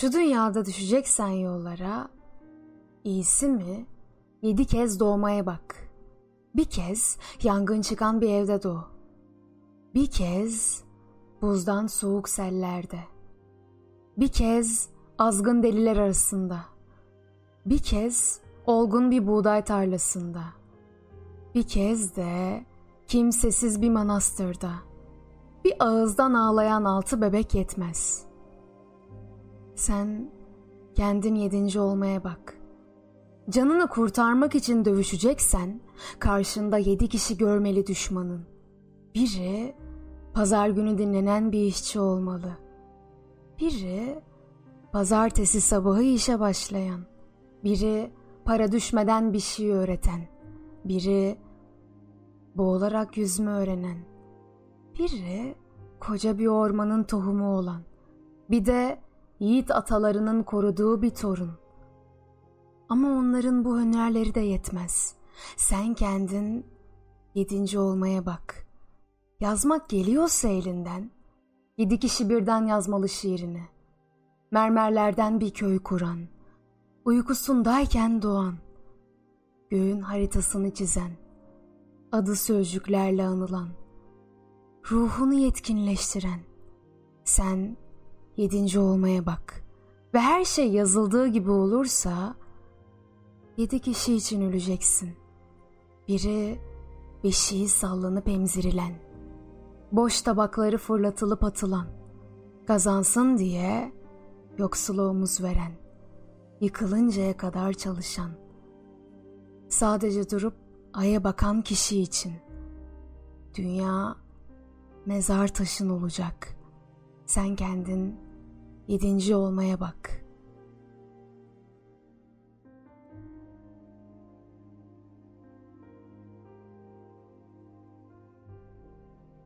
Şu dünyada düşeceksen yollara, iyisi mi yedi kez doğmaya bak. Bir kez yangın çıkan bir evde doğ. Bir kez buzdan soğuk sellerde. Bir kez azgın deliler arasında. Bir kez olgun bir buğday tarlasında. Bir kez de kimsesiz bir manastırda. Bir ağızdan ağlayan altı bebek yetmez. Sen kendin yedinci olmaya bak. Canını kurtarmak için dövüşeceksen karşında yedi kişi görmeli düşmanın. Biri pazar günü dinlenen bir işçi olmalı. Biri pazartesi sabahı işe başlayan. Biri para düşmeden bir şey öğreten. Biri boğularak yüzme öğrenen. Biri koca bir ormanın tohumu olan. Bir de yiğit atalarının koruduğu bir torun. Ama onların bu hünerleri de yetmez. Sen kendin yedinci olmaya bak. Yazmak geliyorsa elinden, yedi kişi birden yazmalı şiirini. Mermerlerden bir köy kuran, uykusundayken doğan, göğün haritasını çizen, adı sözcüklerle anılan, ruhunu yetkinleştiren, sen yedinci olmaya bak ve her şey yazıldığı gibi olursa yedi kişi için öleceksin. Biri beşiği sallanıp emzirilen, boş tabakları fırlatılıp atılan, kazansın diye yoksula omuz veren, yıkılıncaya kadar çalışan, sadece durup aya bakan kişi için. Dünya mezar taşın olacak. Sen kendin yedinci olmaya bak.